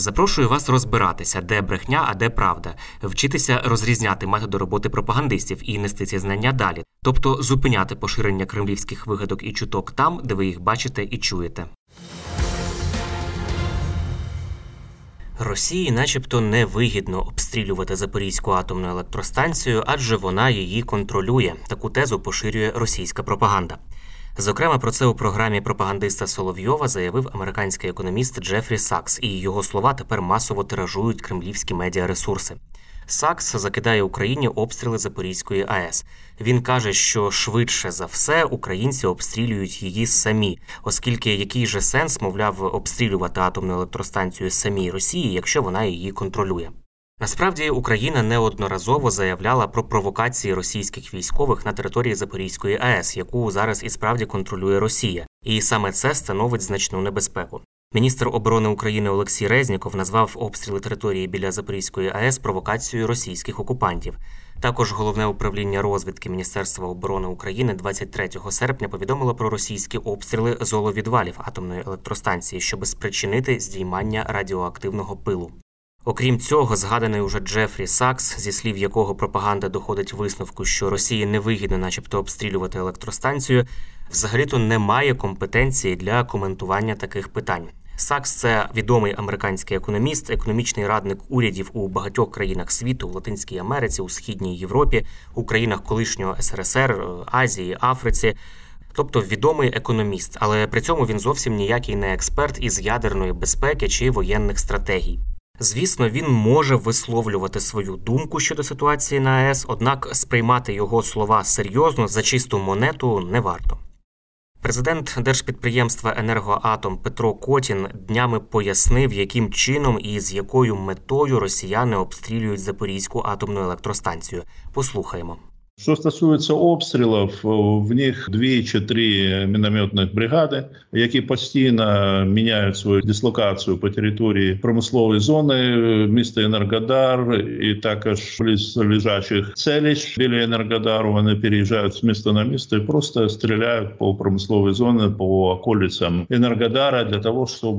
Запрошую вас розбиратися, де брехня, а де правда, вчитися розрізняти методи роботи пропагандистів і нести ці знання далі, тобто зупиняти поширення кремлівських вигадок і чуток там, де ви їх бачите і чуєте. Росії, начебто, невигідно обстрілювати Запорізьку атомну електростанцію, адже вона її контролює. Таку тезу поширює російська пропаганда. Зокрема, про це у програмі пропагандиста Соловйова заявив американський економіст Джефрі Сакс, і його слова тепер масово тиражують кремлівські медіаресурси. Сакс закидає Україні обстріли Запорізької АЕС. Він каже, що швидше за все українці обстрілюють її самі, оскільки який же сенс, мовляв, обстрілювати атомну електростанцію самій Росії, якщо вона її контролює. Насправді Україна неодноразово заявляла про провокації російських військових на території Запорізької АЕС, яку зараз і справді контролює Росія, і саме це становить значну небезпеку. Міністр оборони України Олексій Резніков назвав обстріли території біля Запорізької АЕС провокацією російських окупантів. Також головне управління розвідки Міністерства оборони України 23 серпня повідомило про російські обстріли золовідвалів атомної електростанції, щоб спричинити здіймання радіоактивного пилу. Окрім цього, згаданий уже Джефрі Сакс, зі слів якого пропаганда доходить висновку, що Росії невигідно, начебто, обстрілювати електростанцію, взагалі-то немає компетенції для коментування таких питань. Сакс це відомий американський економіст, економічний радник урядів у багатьох країнах світу, в Латинській Америці, у Східній Європі, у країнах колишнього СРСР, Азії, Африці. Тобто відомий економіст, але при цьому він зовсім ніякий не експерт із ядерної безпеки чи воєнних стратегій. Звісно, він може висловлювати свою думку щодо ситуації на АЕС, однак сприймати його слова серйозно за чисту монету не варто. Президент держпідприємства Енергоатом Петро Котін днями пояснив, яким чином і з якою метою росіяни обстрілюють Запорізьку атомну електростанцію. Послухаємо. Що стосується обстрілів, в них дві чи три мінометних бригади, які постійно міняють свою дислокацію по території промислової зони міста Енергодар і також близлежачих селищ біля Енергодару. Вони переїжджають з міста на місто і просто стріляють по промисловій зоні, по околицям Енергодара для того, щоб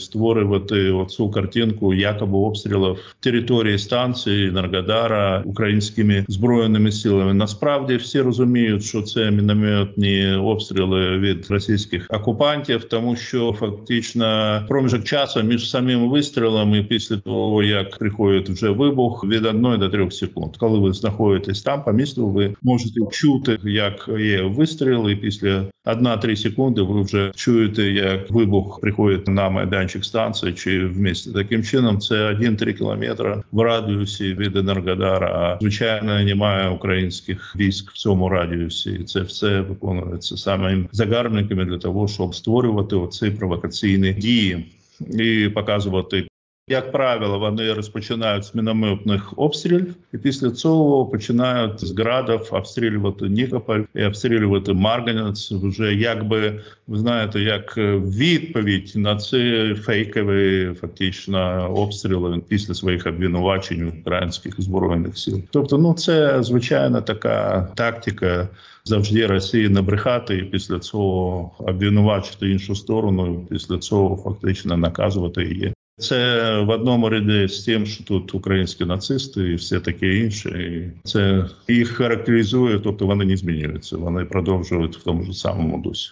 створювати оцю картинку якоби обстрілів території станції Енергодара українськими збройними силами. Насправді всі розуміють, що це мінометні обстріли від російських окупантів, тому що фактично проміжок часу між самим вистрілами і після того як приходить вже вибух від 1 до 3 секунд. Коли ви знаходитесь там по місту, ви можете чути, як є вистріл, і після 1-3 секунди ви вже чуєте, як вибух приходить на майданчик станції чи в місті. Таким чином, це 1-3 кілометри в радіусі від Енергодара. А звичайно немає українських військ в цьому радіусі. І Це все виконується саме загарбниками для того, щоб створювати оці провокаційні дії і показувати Як правило, вони розпочинають з мінометних обстрілів, і після цього починають з градів обстрілювати Нікополь і обстрілювати Марганець. Вже якби ви знаєте, як відповідь на ці фейкові фактично обстріли після своїх обвинувачень українських збройних сил. Тобто, ну це звичайна така тактика. Завжди Росії набрехати і після цього обвинувачити іншу сторону. Після цього фактично наказувати її. Це в одному ряді з тим, що тут українські нацисти і все таке інше. І Це їх характеризує, тобто вони не змінюються. Вони продовжують в тому ж самому дусі.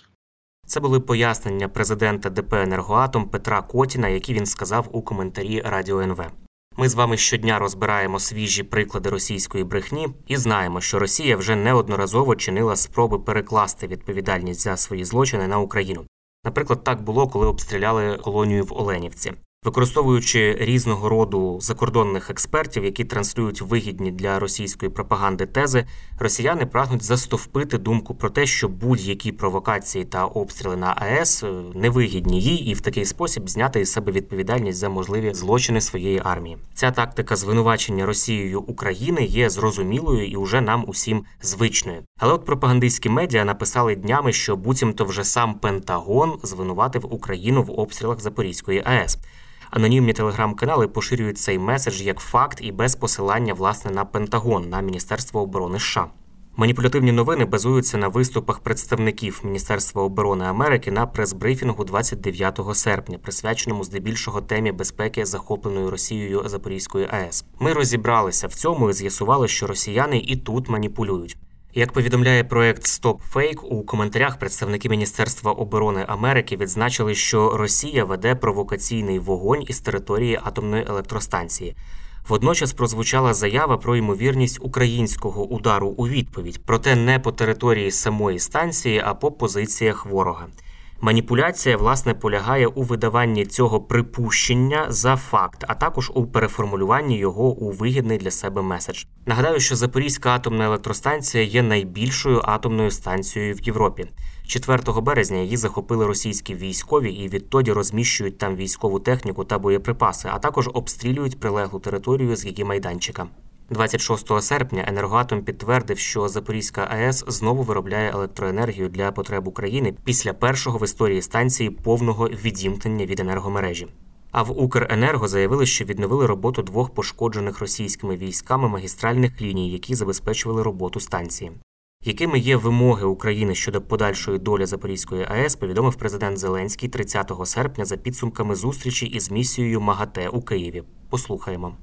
Це були пояснення президента ДП «Енергоатом» Петра Котіна, які він сказав у коментарі Радіо НВ. Ми з вами щодня розбираємо свіжі приклади російської брехні і знаємо, що Росія вже неодноразово чинила спроби перекласти відповідальність за свої злочини на Україну. Наприклад, так було, коли обстріляли колонію в Оленівці. Використовуючи різного роду закордонних експертів, які транслюють вигідні для російської пропаганди тези, росіяни прагнуть застовпити думку про те, що будь-які провокації та обстріли на АЕС е, невигідні їй, і в такий спосіб зняти із себе відповідальність за можливі злочини своєї армії. Ця тактика звинувачення Росією України є зрозумілою і уже нам усім звичною. Але от пропагандистські медіа написали днями, що буцімто вже сам Пентагон звинуватив Україну в обстрілах Запорізької АЕС. Анонімні телеграм-канали поширюють цей меседж як факт і без посилання власне на Пентагон на Міністерство оборони США. Маніпулятивні новини базуються на виступах представників Міністерства оборони Америки на прес-брифінгу 29 серпня, присвяченому здебільшого темі безпеки захопленої Росією Запорізької АЕС. Ми розібралися в цьому і з'ясували, що росіяни і тут маніпулюють. Як повідомляє проект StopFake, у коментарях представники Міністерства оборони Америки відзначили, що Росія веде провокаційний вогонь із території атомної електростанції. Водночас прозвучала заява про ймовірність українського удару у відповідь, проте не по території самої станції, а по позиціях ворога. Маніпуляція власне полягає у видаванні цього припущення за факт, а також у переформулюванні його у вигідний для себе меседж. Нагадаю, що Запорізька атомна електростанція є найбільшою атомною станцією в Європі. 4 березня її захопили російські військові і відтоді розміщують там військову техніку та боєприпаси, а також обстрілюють прилеглу територію з її майданчика. 26 серпня енергоатом підтвердив, що Запорізька АЕС знову виробляє електроенергію для потреб України після першого в історії станції повного відімкнення від енергомережі. А в Укренерго заявили, що відновили роботу двох пошкоджених російськими військами магістральних ліній, які забезпечували роботу станції. Якими є вимоги України щодо подальшої долі Запорізької АЕС, повідомив президент Зеленський 30 серпня за підсумками зустрічі із місією МАГАТЕ у Києві. Послухаємо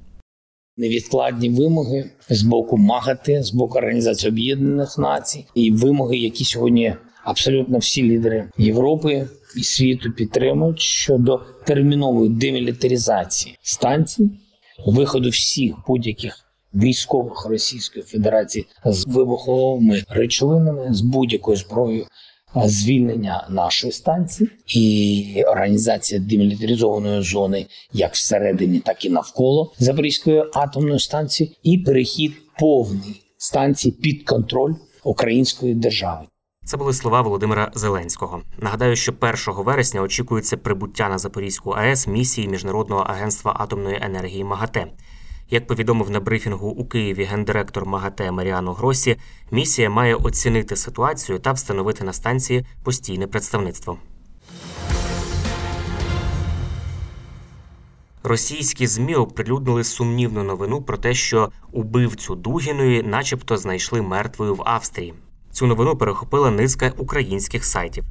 невідкладні вимоги з боку МАГАТЕ, з боку Організації Об'єднаних Націй, і вимоги, які сьогодні абсолютно всі лідери Європи і світу підтримують щодо термінової демілітаризації станцій, виходу всіх будь-яких. Військових Російської Федерації з вибуховими речовинами з будь-якою зброєю звільнення нашої станції і організація демілітаризованої зони як всередині, так і навколо Запорізької атомної станції, і перехід повний станції під контроль української держави. Це були слова Володимира Зеленського. Нагадаю, що 1 вересня очікується прибуття на Запорізьку АЕС місії Міжнародного агентства атомної енергії МАГАТЕ. Як повідомив на брифінгу у Києві гендиректор МАГАТЕ Маріано Гросі, місія має оцінити ситуацію та встановити на станції постійне представництво. Російські змі оприлюднили сумнівну новину про те, що убивцю Дугіної, начебто, знайшли мертвою в Австрії. Цю новину перехопила низка українських сайтів.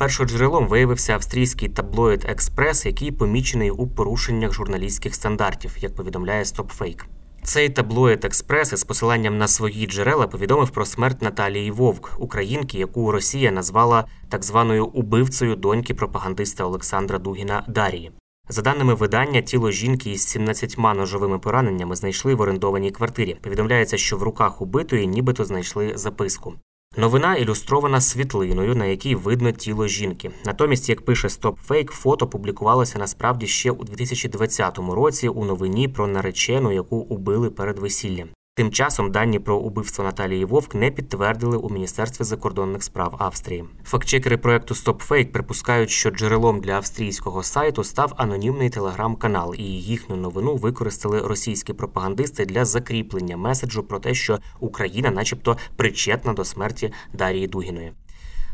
Першоджерелом виявився австрійський таблоїд Експрес, який помічений у порушеннях журналістських стандартів, як повідомляє StopFake. Цей таблоїд Експрес із посиланням на свої джерела повідомив про смерть Наталії Вовк, українки, яку Росія назвала так званою убивцею доньки пропагандиста Олександра Дугіна Дарії. За даними видання, тіло жінки із 17 ножовими пораненнями знайшли в орендованій квартирі. Повідомляється, що в руках убитої нібито знайшли записку. Новина ілюстрована світлиною, на якій видно тіло жінки. Натомість, як пише StopFake, фото публікувалося насправді ще у 2020 році у новині про наречену, яку убили перед весіллям. Тим часом дані про убивство Наталії Вовк не підтвердили у міністерстві закордонних справ Австрії. Фактчекери проекту StopFake припускають, що джерелом для австрійського сайту став анонімний телеграм-канал, і їхню новину використали російські пропагандисти для закріплення меседжу про те, що Україна, начебто, причетна до смерті Дарії Дугіної.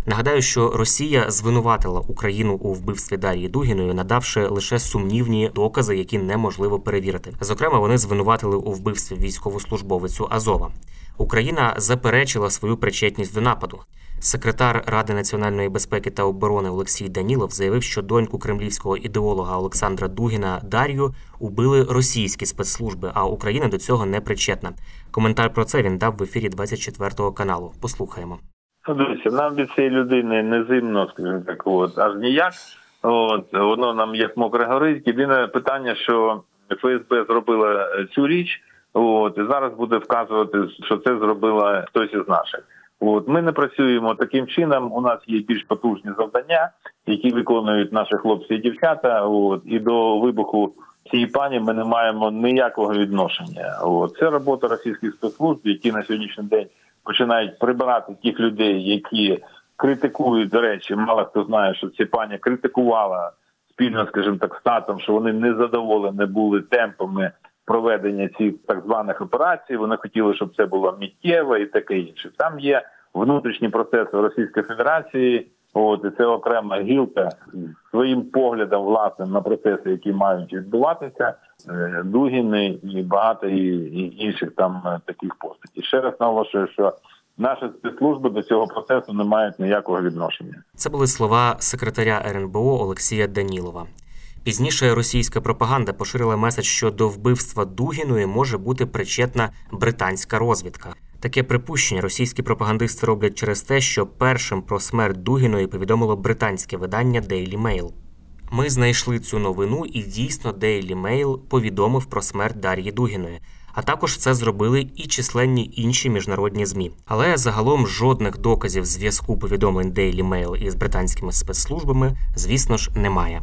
Нагадаю, що Росія звинуватила Україну у вбивстві Дарії Дугіної, надавши лише сумнівні докази, які неможливо перевірити. Зокрема, вони звинуватили у вбивстві військовослужбовицю Азова. Україна заперечила свою причетність до нападу. Секретар Ради національної безпеки та оборони Олексій Данілов заявив, що доньку кремлівського ідеолога Олександра Дугіна Дар'ю убили російські спецслужби, а Україна до цього не причетна. Коментар про це він дав в ефірі 24 каналу. Послухаємо. Ну, дивіться, нам від цієї людини не зимно, скажімо так, от, аж ніяк. От, воно нам як мокре горить. Єдине питання, що ФСБ зробила цю річ, от, і зараз буде вказувати, що це зробила хтось із наших. От ми не працюємо таким чином. У нас є більш потужні завдання, які виконують наші хлопці і дівчата. От і до вибуху цієї пані ми не маємо ніякого відношення. От це робота російських спецслужб, які на сьогоднішній день починають прибирати тих людей, які критикують до речі. Мало хто знає, що ці пані критикувала спільно, скажімо так, статом, що вони не задоволені були темпами проведення цих так званих операцій. Вони хотіли, щоб це було миттєво і таке інше. Там є внутрішні процеси Російської Федерації. От і це окрема гілка своїм поглядом власним на процеси, які мають відбуватися, е, Дугіни і багато і інших там е, таких постатей. Ще раз наголошую, що наші спецслужби до цього процесу не мають ніякого відношення. Це були слова секретаря РНБО Олексія Данілова. Пізніше російська пропаганда поширила меседж, що до вбивства Дугіної може бути причетна британська розвідка. Таке припущення російські пропагандисти роблять через те, що першим про смерть Дугіної повідомило британське видання Daily Mail. Ми знайшли цю новину, і дійсно Daily Mail повідомив про смерть Дар'ї Дугіної. А також це зробили і численні інші міжнародні змі. Але загалом жодних доказів зв'язку повідомлень Daily Mail із британськими спецслужбами, звісно ж, немає.